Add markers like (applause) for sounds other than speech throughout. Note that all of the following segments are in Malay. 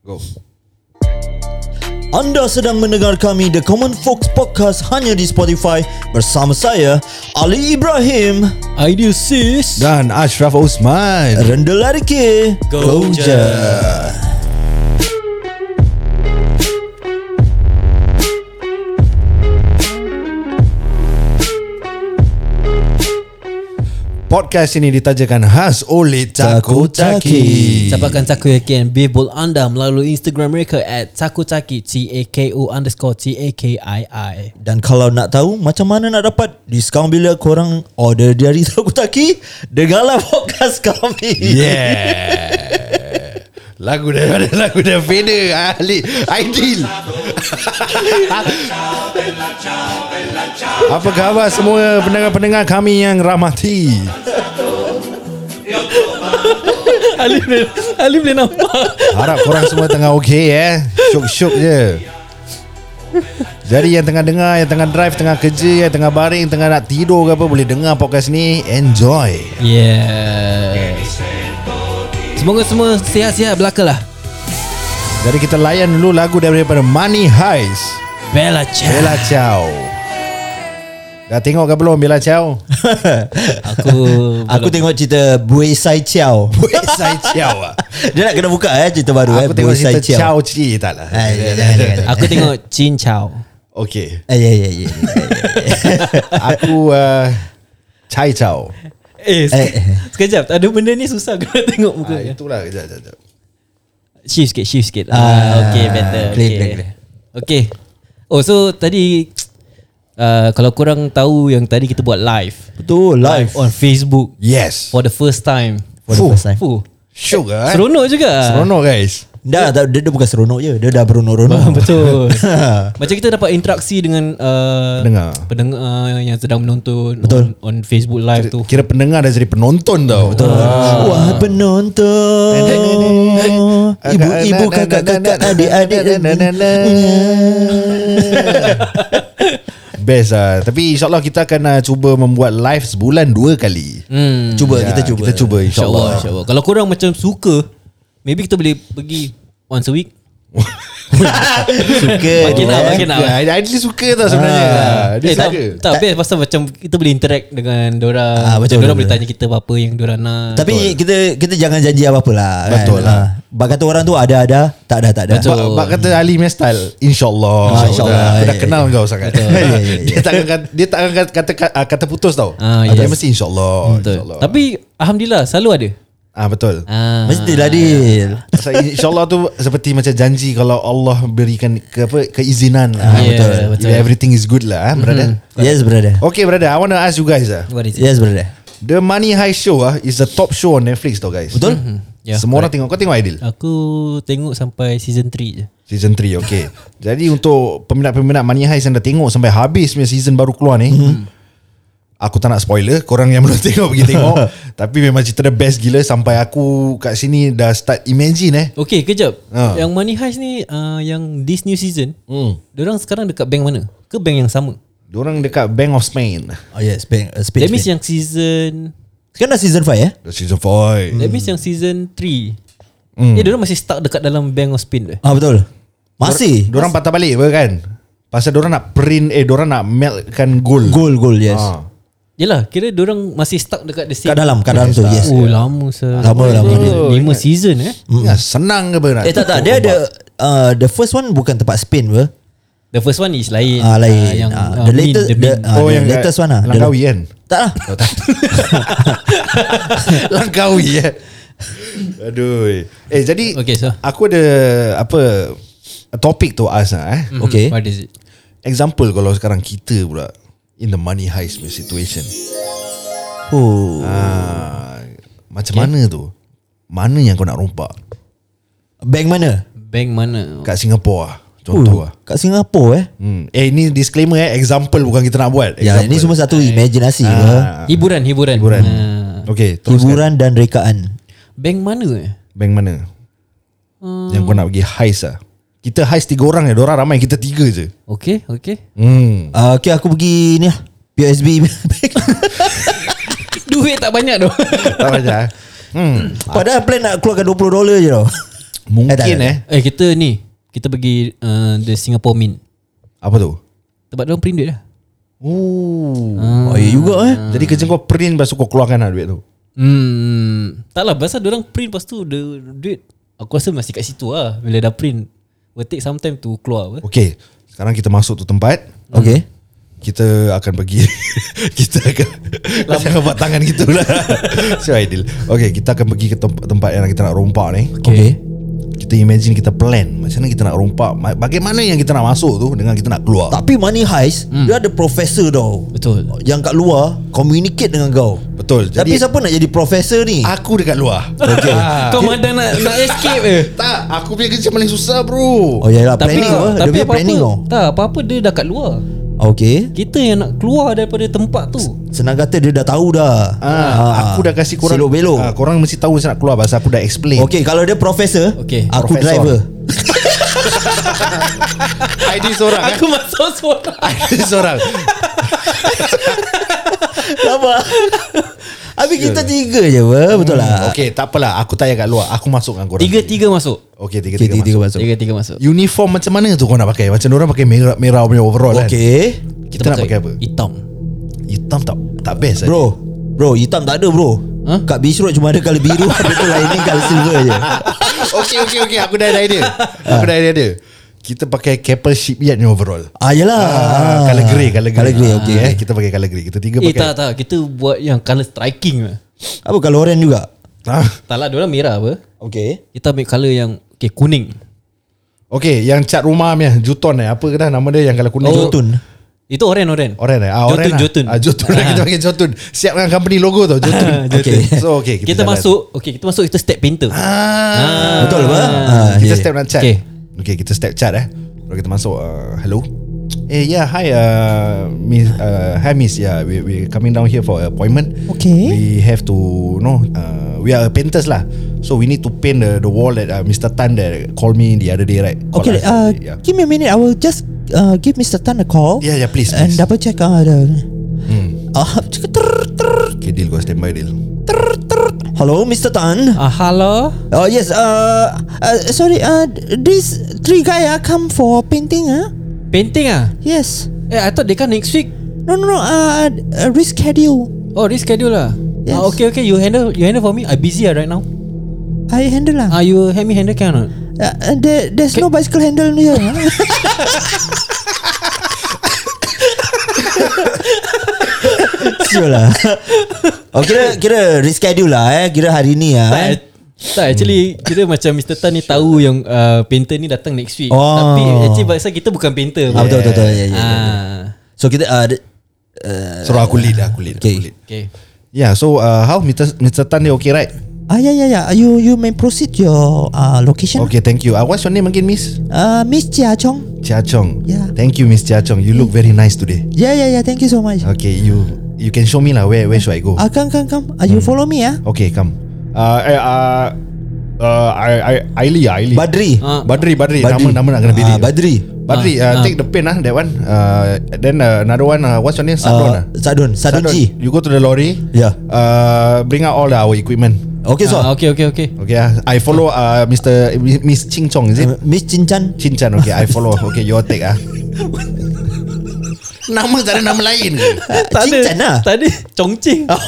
Go. Anda sedang mendengar kami The Common Folks Podcast hanya di Spotify bersama saya Ali Ibrahim Ideal sis Dan Ashraf Osman. Rendah lari ke Go je. Podcast ini ditajakan khas oleh Takutaki. Dapatkan Takoyaki Beef Bowl anda melalui Instagram mereka at Takutaki T-A-K-O underscore T-A-K-I-I Dan kalau nak tahu macam mana nak dapat diskaun bila korang order dari Takutaki Dengarlah (laughs) podcast kami Yeah. Lagu daripada (laughs) lagu dah Vader Ali Aidil Apa khabar semua pendengar-pendengar kami yang rahmati? (laughs) Ali boleh Ali boleh nampak. Harap korang semua tengah okey eh? Syuk-syuk je. Jadi yang tengah dengar Yang tengah drive Tengah kerja Yang tengah baring Tengah nak tidur ke apa Boleh dengar podcast ni. Enjoy. Yes Semoga semua sihat-sihat belaka lah. Jadi kita layan dulu lagu daripada Money Heist. Bella Ciao. Bella Ciao. Dah tengok ke belum Bella Ciao? (laughs) Aku Aku tengok cerita Buay Sai Chiao Buat saya Ciao (laughs) lah Dia nak kena buka eh cerita baru eh Aku tengok Buay Sai cerita Ciao. Ci tak lah. Ah. Aku tengok Chin Chow Okay Ah, ya ya ya. Aku uh, (laughs) Chai Ciao Eh, Eh. sek- sekejap. Ada benda ni susah Kau nak tengok muka? ah, Itulah kejap, kejap, kejap. Shift sikit Shift sikit Ah, ah, Okay better clear, okay. clear, clear. okay. Oh so tadi uh, Kalau korang tahu Yang tadi kita buat live. Betul live. On Facebook. Yes. For the first time. For the Fuh. first time. Fuh. Syuk lah eh? Seronok juga. Seronok guys Dah, dah dia, dia bukan seronok je. Dia dah beronok-ronok. (laughs) Betul. (laughs) Macam kita dapat interaksi dengan uh, Pendengar. Pendengar yang sedang menonton Betul. On, on Facebook live tu. Kira pendengar dah jadi penonton tau. Betul. Wah penonton. Ibu-ibu kakak-kakak adik-adik. Best lah. Tapi insyaAllah kita akan uh, Cuba membuat live Sebulan dua kali. Hmm. Cuba Ya, kita cuba. Kita cuba InsyaAllah insyaAllah. insya Kalau korang macam suka Maybe kita boleh pergi Once a week Suka Makin lah Makin lah Ya, Idly suka tau sebenarnya Dia eh, tak, suka tak best pasal macam kita boleh interact dengan dorang. Ah, betul, dorang betul, boleh betul. tanya kita apa-apa yang dorang nak. Tapi kita kita jangan janji apa-apa lah kan? Betul lah. Ah, Bak kata orang tu ada-ada Tak ada tak ada Betul. Bak, bak kata Ali punya style InsyaAllah Ah, insyaAllah. Aku dah Ya, ya, kenal kau sangat (laughs) Ya, ya, ya. (laughs) Dia takkan kata, Dia takkan kata, kata, kata, kata putus tau Ah, Dia yes. mesti insyaAllah Betul. insyaAllah. Tapi alhamdulillah selalu ada. Ah Betul. Ah. Mestilah deal So, InsyaAllah tu Seperti macam janji Kalau Allah berikan ke apa Keizinan lah. Yeah, Betul. betul. Everything is good lah eh, brother. Yes brother. Okay brother I want to ask you guys What is it? Yes brother. The Money High Show ah Is the top show on Netflix tau guys. Betul? Ya, Semua orang tengok. Kau tengok Aidil? Aku tengok sampai season 3 je. Season 3 okay. (laughs) Jadi untuk Peminat-peminat Money Heist Yang dah tengok Sampai habis punya season baru keluar ni Aku tak nak spoiler Korang yang (laughs) belum tengok Pergi tengok (laughs) Tapi memang cerita dia best gila Sampai aku kat sini Dah start imagine eh Okay, kejap. Ah. Yang Money Heist ni uh, yang this new season, hmm. dorang sekarang dekat bank mana? Ke bank yang sama? Diorang dekat Bank of Spain Oh yes Spain, uh, Spain, That means Spain. yang season Sekarang dah season 5 eh The season 5 That means yang season 3 Hmm. Eh, diorang masih stuck dekat dalam Bank of Spain tu eh? Ah betul Masih Diorang patah balik apa kan Pasal diorang nak print Eh diorang nak meltkan gold Goal goal yes Ah. Yelah, kira diorang masih stuck dekat the same Kat dalam Kat dalam tu yes. Oh lama sah Lama, lama. oh, Lima season eh? Ya, senang ke apa nak Eh tak tak. Dia ada uh, The first one bukan tempat Spain apa? The first one is lain. Ah lain. Yang Ah, ah, The latest the the, ah, Oh the yang latest one The- Langkawi kan? Tak lah. Oh, tak. (laughs) Langkawi eh? Aduh. Eh jadi Okay, so. Aku ada Apa Topik tu ask lah eh? Mhm. Okay. What is it? Example kalau sekarang kita pula In the money heist punya situation. Oh. Ah, Macam mana tu? Mana yang kau nak rompak? Bank mana? Bank mana? Kat Singapura lah Contoh Oh, lah Kat Singapura eh? Hmm. Eh ini disclaimer eh. Example bukan kita nak buat. Ya example. ini semua satu imajinasi apa. ah, Hiburan, hiburan. Hiburan. Ah. Okay teruskan. Hiburan dan rekaan. Bank mana eh? Bank mana? Yang kau nak pergi heist lah Kita heist tiga orang je Diorang ramai kita tiga je Okay, okay. Hmm. uh, Okay aku pergi ni lah PSB (laughs) Duit tak banyak tu. Tak macam eh? Hmm. Padahal plan nak keluarkan 20 dolar je tau Mungkin Eh, tak, tak, eh. Eh kita ni Kita pergi uh, The Singapore Mint Apa tu? Tempat dia orang print duit lah Oh. Oh ya juga eh Jadi kerja kau print Lepas tu kau keluarkan lah duit tu Hmm Tak lah Pasal orang print Lepas tu the duit Aku rasa masih kat situ lah Bila dah print Will take some time to keluar apa? Okay Sekarang kita masuk tu tempat. Okay Kita akan pergi (laughs) Kita akan (laughs) Macam akan buat tangan gitu lah. (laughs) So ideal Okay kita akan pergi ke tempat, tempat yang kita nak rompak ni. Okay Kita imagine kita plan. Macam mana kita nak rompak. Ma- Bagaimana yang kita nak masuk tu Dengan kita nak keluar? Tapi money heist Dia ada profesor tau. Betul. Yang kat luar Communicate dengan kau. Betul. Tapi Jadi siapa nak jadi profesor ni? Aku dekat luar. Okay (laughs) Kau madang nak, nak escape eh (laughs) Tak Aku punya kerja paling susah bro. Oh ya lah Tapi, planning apa? Dia tapi punya apa-apa planning tau Tak apa-apa dia dah kat luar Okay Kita yang nak keluar daripada tempat tu. Senang kata dia dah tahu dah. Ah, aku dah kasih korang Silok belok ah, Korang mesti tahu saya nak keluar Pasal aku dah explain. Okay kalau dia profesor Okay. Aku Profesor. driver. (laughs) ID seorang eh? Aku masuk suara ID seorang. Apa (laughs) Habis kita tiga je apa? Betul lah Okay tak apalah. Aku tak payah kat luar. Aku masuk dengan korang. Tiga-tiga masuk. Okay Okay tiga-tiga tiga-tiga masuk. masuk. Tiga-tiga masuk. Uniform macam mana tu kau nak pakai? Macam orang pakai merah, merah punya overall kan? Okay Kita nak pakai apa? Hitam. Hitam tak tak best eh? Bro Bro hitam tak ada bro. Huh? Kat beach road cuma ada colour biru Habis (laughs) tu lining colour silver je. (laughs) Okay okay okay Aku dah ada idea. Aku dah ada idea Kita pakai Keppel Shipyard ni overall. Ah yelah Ah, Color grey Color grey, Colour grey okay eh, Kita pakai color grey. Kita tiga Eh pakai. tak tak. Kita buat yang colour striking lah. Apa kalau orange juga? Ah, Tak lah diorang merah apa. Okay. Kita ambil colour yang Okay kuning. Okay yang cat rumah punya Juton eh. Apa dah nama dia Yang kalau kuning? Oh. Jotun. Itu oren oren Oren eh. Ah, Jotun, oren lah. Jotun. ah, Jotun. Ah. (laughs) Kita pakai Jotun. Siap dengan company logo tau (laughs) Jotun. Okay. So okay Kita, jalan. masuk Okay kita masuk Kita step painter. Ah, Betul apa? Ah, Kita yeah. step nak chat Okay. Okay. kita step chat eh Lalu kita masuk uh, Hello Eh yeah hi uh, Miss uh, Hi miss yeah we we coming down here for appointment Okay. We have to know uh, We are painters lah So we need to paint the, the wall that uh, Mr. Tan that called me the other day right Called Okay, us, uh, yeah. give me a minute. I will just uh, give Mr. Tan a call. Yeah, yeah, please, And please. double check uh, the. hmm. Uh, (laughs) Okay deal go stand by deal Hello Mr. Tan Ah, Hello Oh yes uh, uh, sorry, uh, these three guy uh, come for painting. Uh? Painting ah Yes. Eh I thought they come next week No, no, no. Uh, uh, reschedule. Oh reschedule lah Yes. ah, Okay okay You handle You handle for me I busy ah right now I handle lah. Ah you help me handle can or not Uh, uh, there, there's Okay. no bicycle handle here. huh? (laughs) Sure lah (laughs) Oh kira Kira reschedule lah eh Kira hari ni lah Tak, eh. tak actually Kira macam Mr. Tan ni tahu yang uh, Painter ni datang next week Oh. Tapi actually pasal kita bukan painter ah, Betul betul betul ya, ya, ya. Ah, So kita uh, uh, So aku lead lah Aku lead, Okay. aku lead. Okay Yeah so uh, How Mr. Mr. Tan dia okay right Ah, yeah, yeah, yeah. You, you may proceed your uh, location. Okay thank you uh, What's your name again miss Uh, Miss Jia Chong. Chia Chong Yeah. Thank you miss Chia Chong You look very nice today Yeah, yeah, yeah. Thank you so much. Okay you You can show me lah Where where should I go? Uh, come, come, come. Uh, you follow me, ah. Okay come. Uh, eh, uh, uh, I, I, Aili Aili. Badri. Ah. Badri Badri, Nama nama nak kena pilih. Ah, Badri. Badri uh, Ah. Take the pen ah That one. Uh, Then uh, another one uh, What's your name? Sadron uh, ah. Sadun. Sadun Ji You go to the lorry. Yeah. uh, Bring out all our equipment. Okay so. Ah, Okay okay okay. Okay ah. I follow uh, Mr. Miss Ching Chong Is it? Uh, Miss Cinchan Chin Chan Okay I follow. (laughs) Okay you all take ah (laughs) Nama tak ada nama lain ke Tak ada Cinchan lah Tak ada Chongqing ah,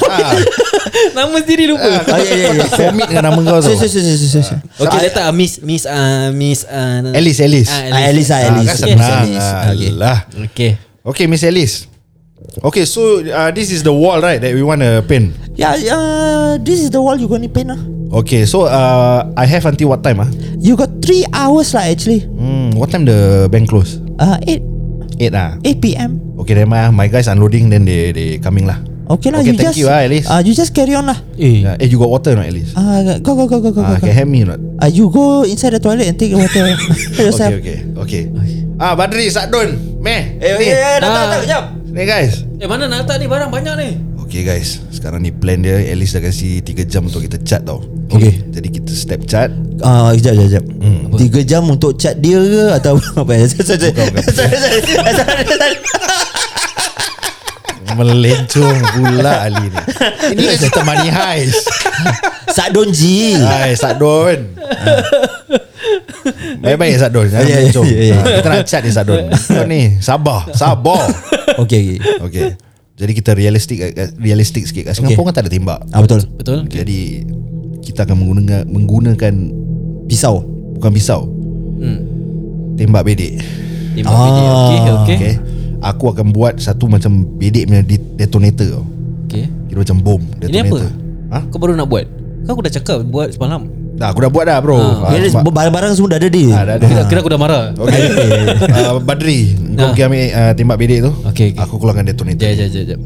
(laughs) Nama sendiri lupa Ah, ya, ya, ya. Commit dengan nama kau tu Si si si si. Okay letak uh, Miss Miss uh, Miss uh, Alice Alice Ah, Ah, Alice ah, Ah, Alice kan Miss senang Alice. Okay. Alah Okay Okay Miss Alice Okay so uh, This is the wall right That we want to paint Yeah, uh, this is the wall you gonna paint, ah. Okay so uh, I have until what time ah? You got three hours, lah, actually. Hmm, what time the bank close? Uh, 8, 8 ah. 8 p.m. Okay then my, my guys unloading Then they they coming lah Okay, lah. Okay, you thank just, you, ah, Alice. Uh, you just carry on, lah. Eh yeah. Eh you got water not Alice? Uh, go, go, go, go, go, Ah, go. can go. help me or not? Uh, you go inside the toilet and take water (laughs) (laughs) yourself. Okay okay Okay Ah Badri Sadun Meh Eh ni. eh eh datang Ah. datang kejap Ni guys Eh mana nak letak ni Barang banyak ni Okay guys Sekarang ni plan dia Alice dah kasi 3 jam untuk kita chat tau Okay. Jadi kita step chat Ah, kejap, kejap, kejap. Tiga jam untuk chat dia ke atau (laughs) apa ya? Sorry, sorry, sorry. Melencong pula Ali ni Ini kan cerita money heist Sadon Ji. Hai Sadun Baik-baik Sadun Jangan Ya, ya, mencong. ya, ya. Ah, Kita nak chat ni Sadun Kau ni Sabar Sabar Okay, okay. Okay Jadi kita realistik Realistik sikit Kat Singapura kan tak ada tembak Ah betul. Betul? Jadi Kita akan menggunakan Menggunakan Pisau. Bukan pisau Hmm. Tembak bedek Tembak Ah. bedek. Okay, okay. Okay Aku akan buat Satu macam Bedek punya de- detonator tau okay. Kira macam bom Ini apa? Detonator Ha? Kau baru nak buat? Kau aku dah cakap buat semalam. Dah aku dah buat dah bro Ah. Ah, Kira sebab- barang-barang semua dah ada dia. Ah, dah ada. Kira, kira aku dah marah. Okay uh, (laughs) Badri Kau pergi ambil uh, Tembak bedek tu Okay, okay. Aku keluarkan detonator Jap, jap, jap, jap.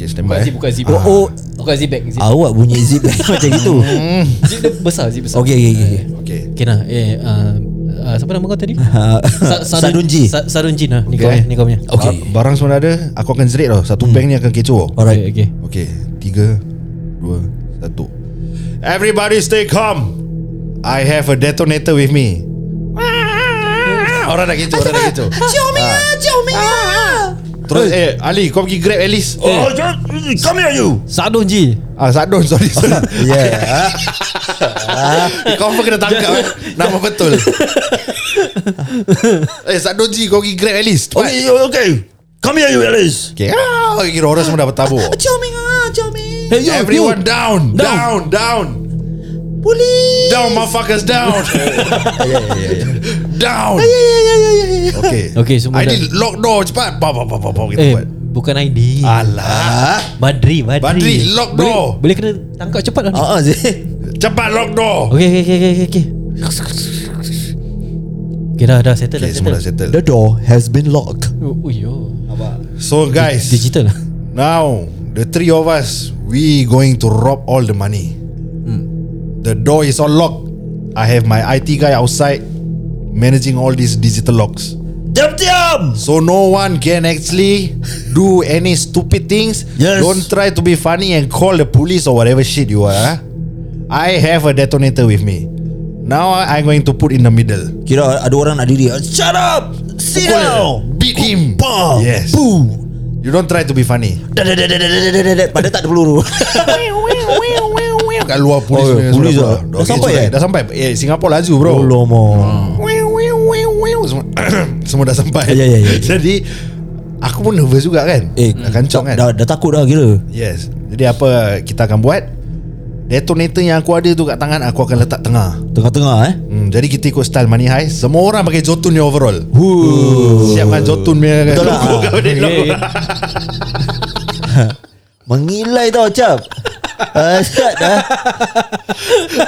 Okay stand Buka zip, eh. buka zip. Oh, oh. Buka zip bag. Zip, Awak bunyi zip bag macam gitu. zip dia besar, zip besar. Okay, okay, okay. Okay Okay nah, eh, uh, uh, siapa nama kau tadi? (laughs) Sa- Sadunji. Sa- Sadunji nah, ni Okay. kau punya, ni kau punya. Okay. Ba- Barang semua ada Aku akan zerit tau Satu bank ni akan kecoh Alright. Okay, okay. Okay Tiga Dua Satu Everybody stay calm I have a detonator with me Orang nak kecoh Orang nak kecoh Xiaomi ah, Xiaomi ah. Terus eh Ali kau pergi grab Alice Oh, come here you. Sadunji. Ah Sadon sorry sorry Yeah. Kau pun kena tangkap eh. Nama betul Eh Sadon Ji Kau pergi grab Alice Cepat Okay, okay. Come here you, Alice. Okay ah, Kira orang semua dah bertabur Xiaomi ah, Xiaomi. Hey, you, Everyone you. down Down Down Police. Down motherfuckers down Down (laughs) Ya ya ya ya ya. ya. Okay Okay, semua ID lock door cepat Bawa bawa bawa bawa kita Eh, buat bukan ID. Alah Badri, Badri. Badri, lock Boleh- door. Boleh kena tangkap cepat lah ni. Ah, ah, Zee. Cepat lock door Okay, okay, okay, okay, okay, okay. Okay, dah, dah settle, Okay dah semua dah settle. settle The door has been locked. Oh, oh, yo. So guys Digital lah. Now The three of us We going to rob all the money The door is all locked I have my IT guy outside managing all these digital locks. Diam diam. So no one can actually do any stupid things. Yes. Don't try to be funny and call the police or whatever shit you are. Huh? I have a detonator with me. Now I'm going to put in the middle. Kira ada orang nak diri. Shut up. Sit down. Beat him. Bam. Yes. Boom. You don't try to be funny. Pada tak ada peluru. (laughs) Kat luar polis oh, Polis lah Dah sampai lah. eh? Dah sampai Eh Singapura laju bro Lomo lama. semua, (coughs) semua dah sampai Ya, ya, ya. Jadi Aku pun nervous juga kan Eh, Dah kancong kan Dah, dah takut dah kira. Yes Jadi apa kita akan buat Detonator yang aku ada tu kat tangan Aku akan letak tengah Tengah-tengah eh. hmm, Jadi kita ikut style money high Semua orang pakai Jotun ni overall Huh. Siapkan Jotun punya Betul lah. logo. Okay. (laughs) Mengilai tau cap. Ah, Siap dah.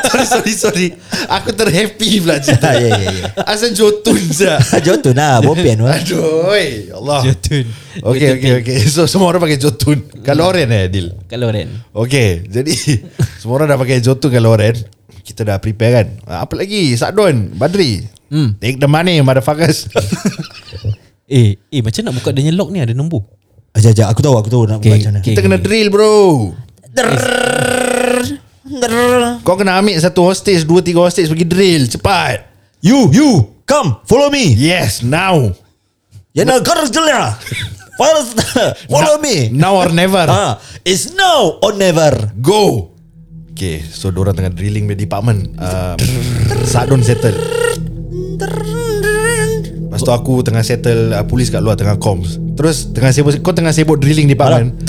sorry, sorry, sorry Aku terhappy pula (laughs) cerita Ya, ya, ya. Asal Jotun je (laughs) Jotun lah. Bopian wah. Aduh Allah Jotun. Okay okay okay So semua orang pakai Jotun Kalau oren eh Adil Kalau. Okay Jadi (laughs) Semua orang dah pakai Jotun kalau Kita dah prepare kan Ah, Apa lagi Sadon Badri Hmm. Take the money Motherfuckers Eh, eh macam nak buka dia lock ni ada nombor. Ajak, ajak. Aku tahu, aku tahu nak Okay, buat macam mana. okay. Kita kena drill bro Kau kena ambil satu hostage Dua tiga hostage Pergi drill Cepat You, you, come, follow me. Yes now Ya nak jelas. First, follow me. Now or never Ah, it's now or never. Go Okay So diorang tengah drilling Di department uh, Sadon settle Lepas tu aku tengah settle uh, Polis kat luar Tengah comms Terus tengah sibuk Kau tengah sibuk drilling department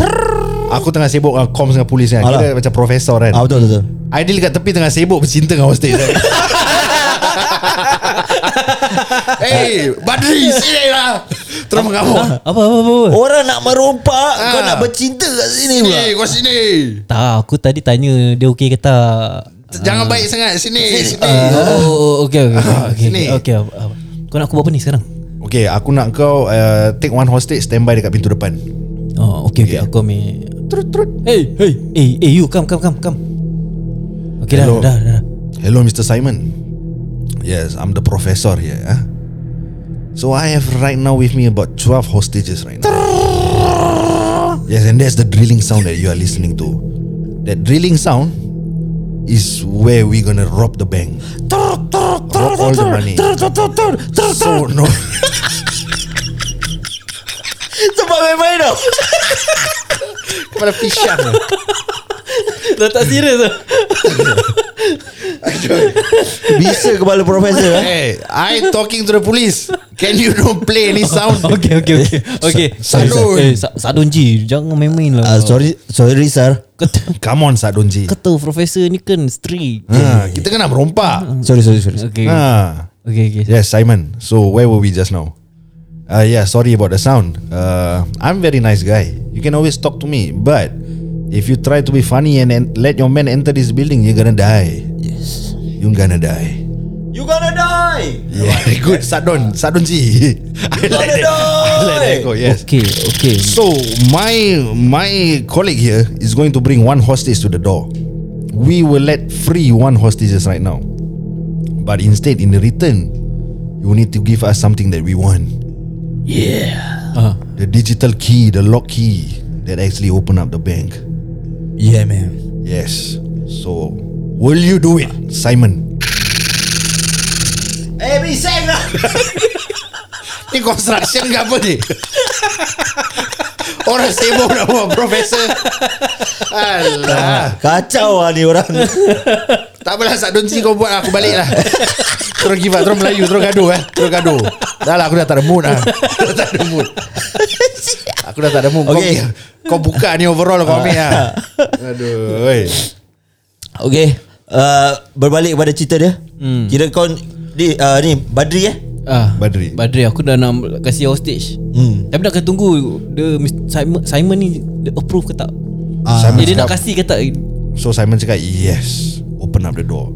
Aku tengah sibuk uh, Comms dengan polis kan Kira Alah. macam profesor kan Ah betul betul. Aidil kat tepi tengah sibuk Bercinta dengan hostage kan? Hey Badri (laughs) Sini lah Terus mengamuk Apa apa apa. apa? Orang nak merompak, kau Ah. nak bercinta kat sini pula. Sini kau sini Tak, aku tadi tanya dia okey ke tak. Jangan baik sangat Sini Sini Uh, oh, okay, okay, okay, okay, sini. okay, apa. Kau nak aku buat apa ni sekarang? Okay aku nak kau uh, Take one hostage Standby dekat pintu depan Oh, okay, okay, aku ambil. Trut, trut. Hey, hey, hey, hey, you come, come, come, come. Okay, dah, Hello. dah, dah, dah. Hello Mr. Simon Yes I'm the professor here huh? So I have right now with me About 12 hostages right now Yes and that's the drilling sound That you are listening to That drilling sound Is where we gonna rob the bank Rob all the money So no Sebab main-main tau. Kepala pisang Dah tak serius lah. Bisa kepala profesor eh? Hey, I talking to the police. Can you don't play any sound? (laughs) Okay okay okay Okay Sadun. Eh Sa- Sadun Ji Jangan main-main lah Ah, sorry sorry sir. Kata Come on, Sadonji. Kata profesor ni kan strict Ha, kita kan nak merompak. Sorry sorry sorry. Okay Ha. Okay okay Yes, Simon. So where were we just now? Uh, yeah, sorry about the sound. Uh, I'm very nice guy. You can always talk to me, but if you try to be funny and, and let your man enter this building, you're gonna die. Yes. You're gonna die. You gonna die. Yeah, (laughs) good. Sadon, Sadon ji. (laughs) I like that. I like that. echo, Yes. Okay okay So my my colleague here is going to bring one hostage to the door. We will let free one hostages right now, but instead, in return, you need to give us something that we want. Ah, The digital key, the lock key that actually open up the bank. Yeah man. Yes. So, will you do it, Simon? Eh bising lah. Ni construction ke apa ni? (laughs) Orang sibuk nak buat profesor. Alah. Kacau lah ni orang. Tak apalah Sak Donci kau buat aku balik lah Terus give up Terus Melayu Terus gaduh eh Terus gaduh Dah lah aku dah tak ada mood lah Dah tak ada mood Aku dah tak ada mood Okay. kau, kau buka ni overall kau ambil lah (laughs) Aduh oi. Okay. Uh, berbalik kepada cerita dia. Hmm. Kira kau di uh, ni Badri eh? Ah, Badri. Badri aku dah nak kasih hostage. Hmm. Tapi nak kena tunggu dia Mis- Simon, Simon ni dia approve ke tak? Ah. Simon Dia, dia nak cakap- kasih ke tak? So Simon cakap Yes Open up the door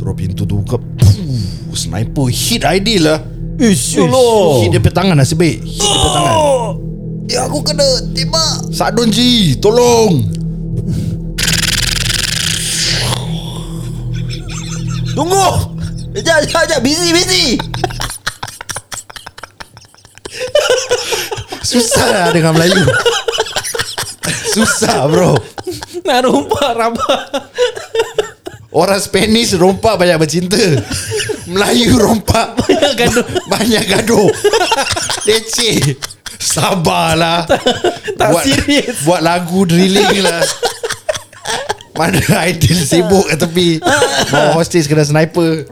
Terus pintu tu buka Puh, Sniper hit Aidil lah Ish, Hit dia tangan nasib baik Hit dia tangan Ya aku kena tembak. Sak Donji Tolong Tunggu. Sekejap, sekejap, sekejap. Busy, busy. Susah lah dengan Melayu. Susah bro. Nak rompak rabah. Orang Spanish rompak banyak bercinta. Melayu rompak. Banyak gaduh. (laughs) Banyak gaduh. Leceh. Sabarlah. Tak buat, serius. Buat lagu drilling lah. Mana Aidil sibuk kat tepi. Bawa hostage kena sniper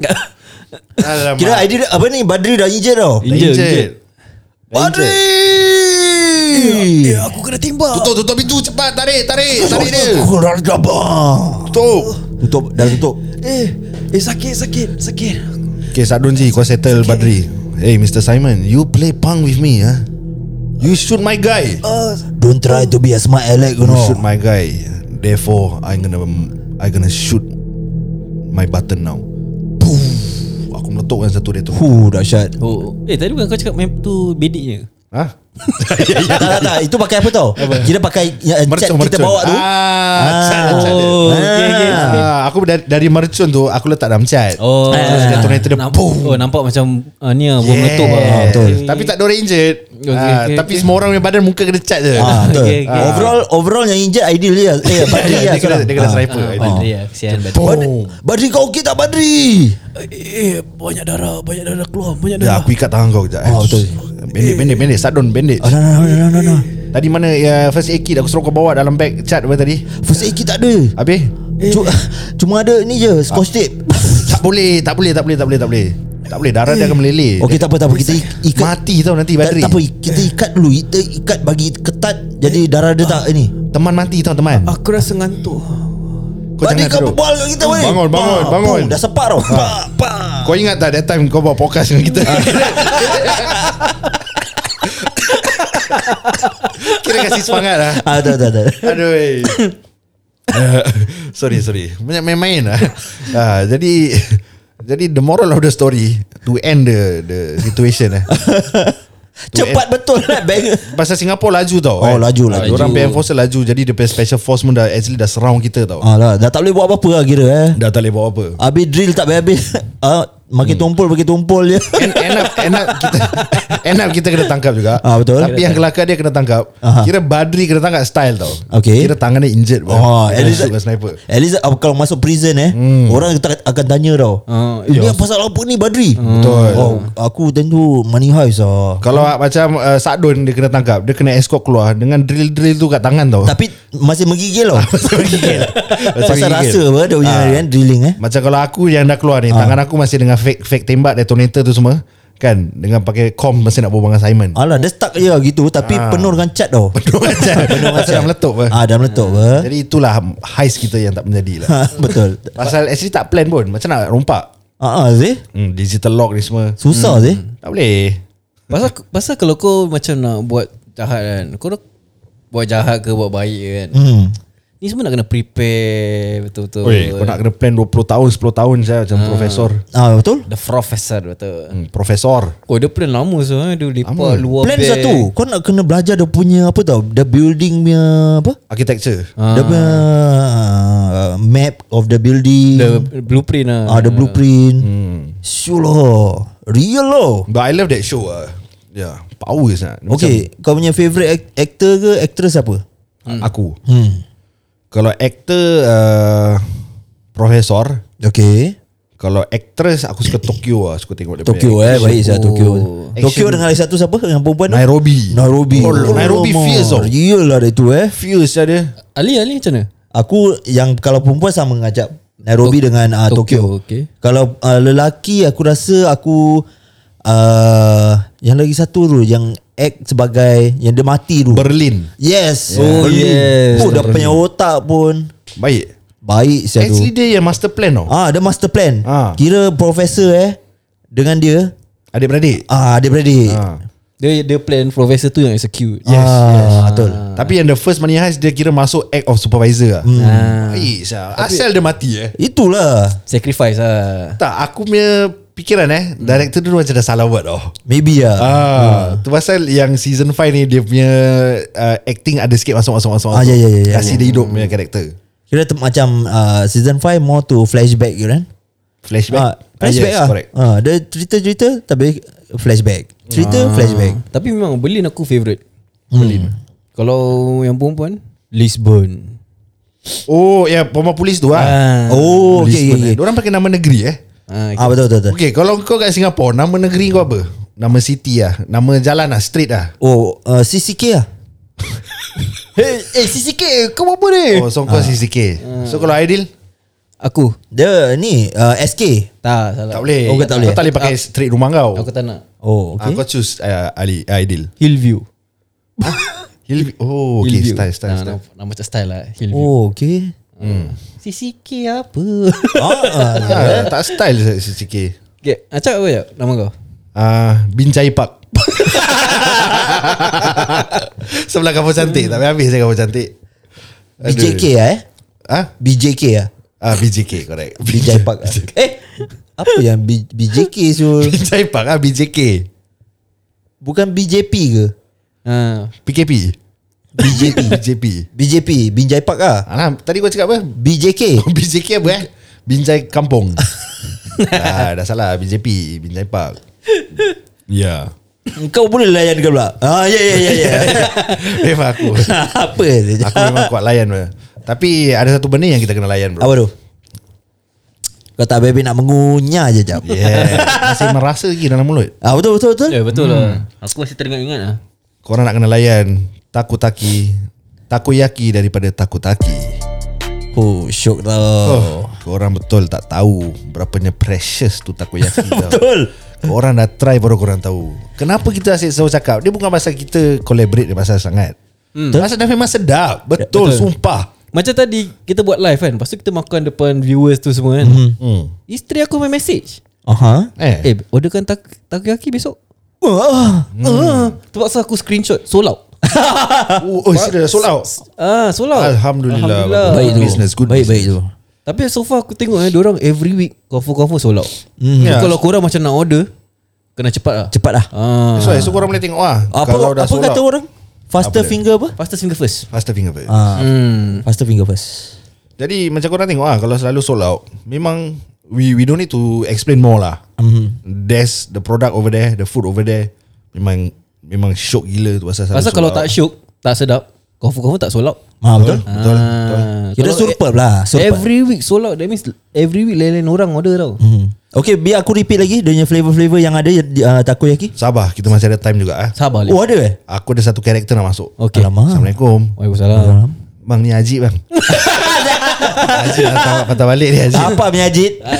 Alamak Kira idea apa ni Badri dah injet tau. Injet. Badri. Ya, aku kena tembak. Tutup tutup pintu cepat Tarik tarik Tarik dia Aku dah jabang. Tutup Tutup, dah tutup. Eh, eh sakit, sakit, sakit. Okay Sadunji Kau settle Badri Hey Mr. Simon You play punk with me huh? You shoot my guy Don't try to be a smart aleck, you You know. shoot my guy Therefore I'm gonna I'm gonna shoot My button now Boom Aku meletukkan satu dia tu Huh, dahsyat. Oh, eh tadi bukan kau cakap map tu bediknya? Hah? (laughs) tak, tak, tak. Itu pakai apa tau? Kira pakai yang cat kita bawa tu. ah, Ah. cat, cat. Oh. Ah, Aku dari, dari mercun tu Aku letak dalam cat Oh, Terus detonator dia nampak, Boom oh, nampak macam uh, ni lah, bom Yes. meletup lah. betul. Tapi tak ada orang injured Okay, Ah, okay, Tapi okay. semua orang punya badan Muka kena cat je Ah, betul. Okay, okay. Overall overall yang injet ideal dia. Eh, (laughs) Badri lah. Dia kena, dia kena Ah. sniper Ah, Aidil. Badri lah, kesian Badri. Badri, kau okey tak Badri? Eh, banyak darah, banyak darah keluar, banyak Ya, aku ikat tangan kau kejap. eh. Oh, betul. Bandit, bandit, bandit. Sadon, bandit. Ah, nah, nah, nah, nah, nah. Tadi mana ya, first aid kit aku suruh kau bawa dalam bag cat apa tadi? First aid kit tak ada. Habis? Cuma, (laughs) cuma ada ni je, scotch tape. (laughs) Tak boleh, tak boleh, tak boleh, tak boleh, tak boleh. Tak boleh, darah dia akan meleleh. Okey, tak apa, tak apa. Kita ikat. Mati tau nanti Tak, bateri. tak apa, kita ikat dulu. Kita ikat bagi ketat. Jadi darah dia tak ini. Teman mati tau teman. Aku rasa ngantuk. Kau Badri jangan kau berbual kat kita weh. Bangun, bangun, bangun. boom, Dah sepak tau. Pak, pak. Kau ingat tak that time kau buat podcast dengan kita? (laughs) Kira kasih semangat lah. Ah, tak, tak, tak. Aduh. Eh. (laughs) Uh, sorry, sorry. Banyak main-main lah. (laughs) Ah, jadi jadi the moral of the story to end the the situation eh. (laughs) Cepat betul lah bang. Pasal Singapura laju tau Oh, laju, laju. Orang PM Force laju Jadi dia punya special force pun dah Actually dah surround kita tau Ah lah, dah tak boleh buat apa-apa lah kira eh. Dah tak boleh buat apa Habis drill tak habis-habis. Ah, makin tumpul, makin tumpul je. end, end up End up kita End up kita kena tangkap juga Ah, betul. Tapi yang kelakar dia kena tangkap Aha. Kira Badri kena tangkap style tau Okay. Kira tangannya injured. Oh, at least, sniper at least uh, kalau masuk prison eh, hmm. orang tak, akan tanya tau. Ah, Ini apa pasal apa ni Badri? Betul. Oh, aku tentu money heist ah. Kalau macam uh, Sakdun dia kena tangkap Dia kena escort keluar Dengan drill-drill tu kat tangan tau Tapi masih menggigil tau. (laughs) Masih menggigil. (laughs) Masih pasal rasa apa dia punya kan drilling eh. Macam kalau aku yang dah keluar ni Tangan aku masih dengan fake fake tembak Detonator tu semua Kan Dengan pakai com Masih nak berbual dengan Simon Alah dia stuck je gitu tapi penuh dengan cat tau. (laughs) Penuh macam Penuh macam dah meletup apa. Ah dah meletup apa? Jadi itulah Heist kita yang tak menjadi lah (laughs) Betul. Pasal actually tak plan pun Macam nak rompak Ah ah sih. hmm, Digital lock ni semua Susah sih. Tak boleh Pasal pasal kalau kau macam nak buat jahat kan, kau nak buat jahat ke buat baik kan. Hmm. Ni semua nak kena prepare betul-betul. Oi, kau nak kena plan 20 tahun 10 tahun saya macam profesor Ah betul. The professor betul. hmm, Profesor Oh dia plan lama so eh. Dia lipat luar Plan bag. satu Kau nak kena belajar dia punya Apa tau The building punya Apa Architecture Ah. Dia punya uh, Map of the building The blueprint lah. Ah, the blueprint hmm. Sure lah Real lah But I love that show lah Yeah Power sangat Macam Okay Kau punya favourite act- actor ke Actress apa Aku Hmm Kalau actor uh, Profesor Okay Kalau actress Aku suka Tokyo lah Suka tengok dia Tokyo eh Baik saya Tokyo Action. Tokyo dengan lagi satu siapa Yang perempuan? Nairobi Nairobi oh, Nairobi Alamak. fierce tau Real lah dia tu eh Fierce lah dia Ali Ali macam mana? Aku yang kalau perempuan sama ngajak Nairobi Tok- dengan uh, Tokyo. Tokyo, okay. Kalau uh, lelaki aku rasa aku uh, yang lagi satu tu yang act sebagai yang dia mati tu. Berlin yes. Oh, yes. Oh, dia punya otak pun Baik baik saya tu. Actually dia yang master plan tau Ah, dia master plan. Ah. Kira profesor eh dengan dia Adik-beradik ah dia beradik. ha. Dia dia plan professor tu yang execute. Yes, ah, betul. Tapi yang the first money heist Dia kira masuk act of supervisor lah Ah. Baik. Asal dia mati eh Itulah. Sacrifice lah. Tak aku punya Pikiran eh Director tu macam dah salah buat tau Maybe lah. Ah, tu pasal yang season 5 ni dia punya uh, acting ada sikit masuk masuk masuk. Ah, masuk. ya, ya, ya, ya. Kasih dia hidup punya karakter. Kira tu macam uh, season 5 more to flashback gitu kan. Flashback. Ah, flashback yes, ah. correct. Ah, dia cerita-cerita tapi flashback. Cerita flashback. Tapi memang Berlin aku favourite. Berlin. Kalau yang perempuan Lisbon. Oh, ya perempuan polis tu ah. Oh, okay, Lisbon, okay, eh. okay. Diorang pakai nama negeri eh. Ah, Ah betul betul betul. Okay, kalau kau kat Singapore, nama negeri kau apa? Nama city ah, nama jalan ah, street ah. Oh, uh, CCK lah. (laughs) Hey, eh CCK kau apa ni? Oh, so kau CCK. So kalau Aidil Aku Dia ni uh, SK. tak salah. tak boleh. Oh, kau tak boleh. Kau tak boleh pakai street rumah kau. Aku tak nak. Oh, Ah, okay. kau choose uh, Ali Aidil. Hillview. Hillview. Oh, okay, Hillview. style style Ah, style. Nama, nama macam style lah. Hillview. Oh, okay. CCK apa? ah, Ah, (laughs) tak style CCK. okay, acak apa ya nama kau? Ah, Binjai Park. (laughs) Sebelah kapal cantik Tapi habis saya kapal cantik Aduh. BJK lah eh. Ah, BJK lah. ah BJK correct Bijai Park. (laughs) eh, apa yang B, BJK Sul? Binjai Park ah BJK Bukan BJP ke? Ah, PKP BJP (laughs) BJP BJP, Binjai Park lah. Alah, tadi kau cakap apa? BJK. (laughs) Oh, BJK apa eh? Binjai Kampung (laughs) ah, Dah salah BJP Binjai Park Ya Kau boleh layan ke pula? Ah, ya ya ya ya. Memang aku apa. Aku memang kuat layan bro. Tapi ada satu benda yang kita kena layan bro Apa tu? Kau tak baby nak mengunyah je jap. Yeah Masih merasa lagi dalam mulut Ah betul betul betul. ya betul lah. Aku masih teringat-ingat lah. Korang nak kena layan Takutaki Takoyaki daripada Takutaki Oh, syok tau. Oh, korang betul tak tahu Berapanya precious tu takoyaki (laughs) tau. Betul. Korang dah try baru korang tahu Kenapa kita asyik selalu cakap Dia bukan pasal kita collaborate dia pasal sangat hmm. Pasal dia memang sedap Betul, betul. sumpah Macam tadi kita buat live kan. Lepas tu kita makan depan viewers tu semua kan. hmm. Isteri aku main message. Aha. Eh, Eh, orderkan tak takoyaki besok. Wah. Ah, terpaksa aku screenshot sold out. (laughs) oh, oh sudah sold out Ah, sold out. Alhamdulillah. Baik tu. Business, good baik baik tu. business. Tapi so far aku tengok eh orang every week confirm-confirm sold out. Hmm. Ya. So, kalau korang macam nak order kena cepat lah. Cepat lah. Ah. So, so korang boleh tengok lah Apa Kalau dah apa kata out orang? Faster Apa finger apa? Fastest finger first. Faster finger first Ah, Hmm. faster finger first. Jadi macam korang tengok lah Kalau selalu sold out Memang We we don't need to explain more lah Mhm. There's the product over there The food over there Memang Memang syok gila tu Pasal, Pasal selalu kalau tak syuk Tak sedap Confirm-confirm tak sold out Ah, betul. Betul, betul. Kira Kalau superb lah, superb. Every week sold out That means Every week lain-lain orang order tau Hmm. Okay, biar aku repeat lagi dia punya flavor-flavor yang ada uh, takoyaki. Sabar Kita masih ada time juga ah. Sabar Oh, ada eh? Aku ada satu karakter nak masuk Okay Alamak. Assalamualaikum Waalaikumsalam Bang ni Haji bang (laughs) Haji patah, patah balik ni Haji Apa Miajit? Ah,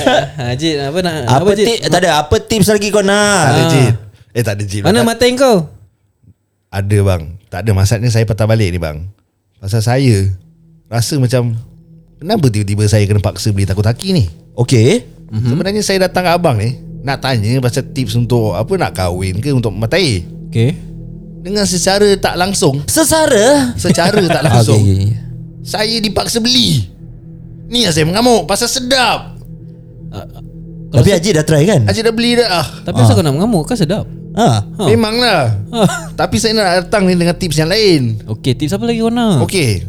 Haji apa nak Apa, Jid? tip? Tak ada. Apa tips lagi kau Tak nak? ada Jid Eh tak ada Jid Mana mata kau Ada bang. Tak ada. Masalahnya saya patah balik ni bang. Pasal saya Rasa macam Kenapa tiba-tiba saya kena paksa beli takutaki ni? Okay. mm-hmm. Sebenarnya saya datang kat abang ni Nak tanya pasal tips untuk Apa nak kahwin ke Untuk matai Okay Dengan secara tak langsung. Sesara. Secara (laughs) tak langsung. Okay. Saya dipaksa beli. Ni yang saya mengamuk. Pasal sedap. Tapi Haji dah try kan? Haji dah beli dah. Ah. Tapi asal kau nak mengamuk Kan sedap Ha. Ha. Memanglah Tapi saya nak datang ni Dengan tips yang lain Okay tips apa lagi kau nak Okey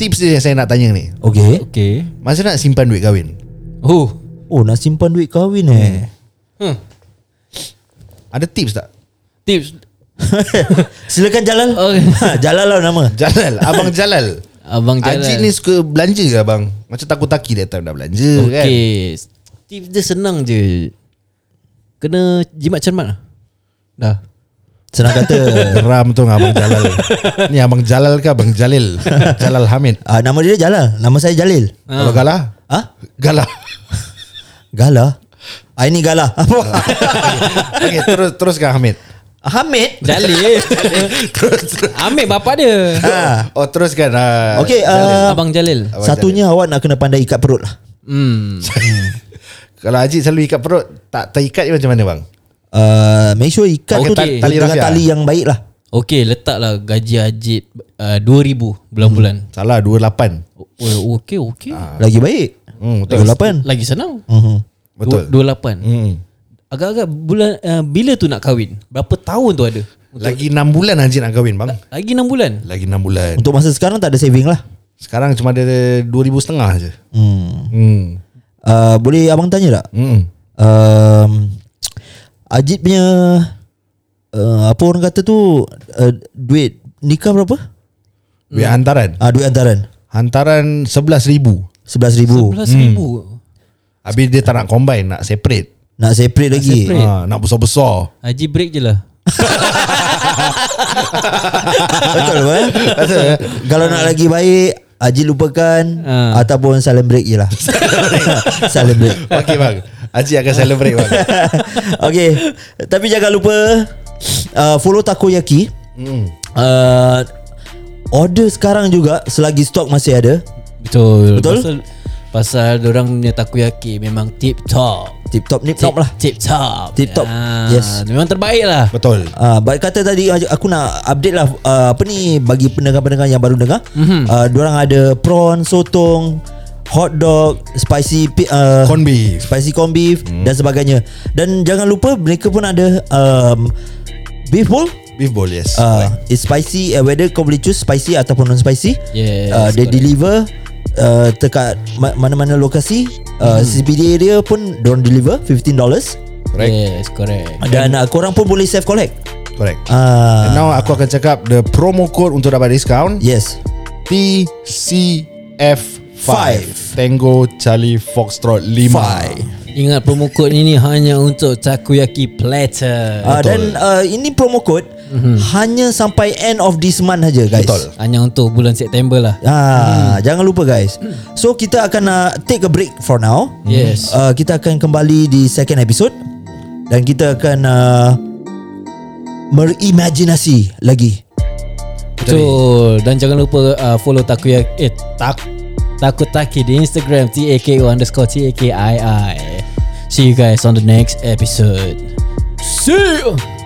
Tips dia yang saya nak tanya ni Okay. Okay Masa nak simpan duit kahwin Oh Oh, nak simpan duit kahwin eh. hmm. Ada tips tak? Tips (laughs) Silakan Jalal. Okay. (laughs) Ha, Jalal lah nama. Jalal Abang Jalal Abang Jalal Haji ni suka belanja ke abang? Macam takut taki dia time dah belanja kan Okay Tips dia senang je Kena jimat cermat lah Dah Senang kata. Geram tu dengan Abang Jalal Ni Abang Jalal ke Abang Jalil Jalal Hamid Ah, nama dia Jalal. Nama saya Jalil. Kalau Galah Ah? Galah Gala. Ah, ini Gala. (laughs) Apa? Okay terus teruskan Hamid Hamid. Jalil Ambil bapak dia Ha. Oh teruskan uh, Okay, uh, Abang Jalil Abang satunya awak nak kena pandai ikat perut lah. Hmm (laughs) Kalau Haji selalu ikat perut Tak terikat je macam mana bang? Uh, make sure ikat Okay. tu Tali- tali dengan tali yang baik lah. Okay letaklah gaji Ajit uh, 2000 bulan-bulan Salah 28 Oh, okay okay Lagi baik. hmm, betul. 28. Lagi senang Mhm. Betul Dua- 28 hmm. Agak-agak bulan uh, Bila tu nak kahwin Berapa tahun tu ada Lagi 6 bulan Haji nak kahwin bang Lagi 6 bulan Lagi 6 bulan Untuk masa sekarang tak ada saving lah. Sekarang cuma ada 2,000 setengah je Hmm. hmm. Uh, boleh abang tanya tak? Hmm. Um, Ajit punya uh, apa orang kata tu uh, duit nikah berapa? Duit hantaran. Ah duit hantaran. Hantaran 11,000 11,000 11 ribu. Habis dia tak nak combine Nak separate. Nak separate lagi. Separate. ha, Nak besar-besar. Haji break je lah. (laughs) Betul apa? eh? Kalau nak lagi baik Ajit lupakan Ah. Ataupun silent break je lah. (laughs) Silent break. Okay bang Haji akan celebrate bang (laughs) Okay Tapi jangan lupa uh, Follow Takoyaki hmm. uh, Order sekarang juga Selagi stok masih ada Betul Betul? Pasal Pasal orang punya takoyaki Memang tip top Tip top nip top lah Tip top Tip top. Ah, Yes. Memang terbaik lah Betul Uh, baik kata tadi aku nak update lah uh, apa ni bagi pendengar-pendengar yang baru dengar. Mm-hmm. Uh, diorang ada prawn, sotong, hot dog, spicy pi- uh, Corn beef spicy corn beef mm. dan sebagainya. Dan jangan lupa mereka pun ada um, beef bowl. Beef bowl yes Uh, it's spicy uh, whether kau boleh choose spicy ataupun non spicy. Yes, uh, they correct. deliver uh, dekat ma- mana-mana lokasi. Uh, CPD area pun don't deliver $15 Correct Yes correct dan uh, korang pun boleh self collect. Correct Uh, And now aku akan cakap The promo code untuk dapat diskaun yes. TCF5 Five. Tango Charlie Foxtrot 5 Ingat promo code ini hanya untuk takoyaki platter Uh, dan uh, ini promo code mm-hmm. hanya sampai end of this month saja guys. Betul. Hanya untuk bulan September lah Ah, hmm. jangan lupa guys. So kita akan uh, take a break for now. Yes Uh, kita akan kembali di second episode dan kita akan uh, berimajinasi lagi. Betul Dan jangan lupa uh, follow takoyaki Eh tak Takutaki di Instagram T-A-K-O underscore See you guys on the next episode. See you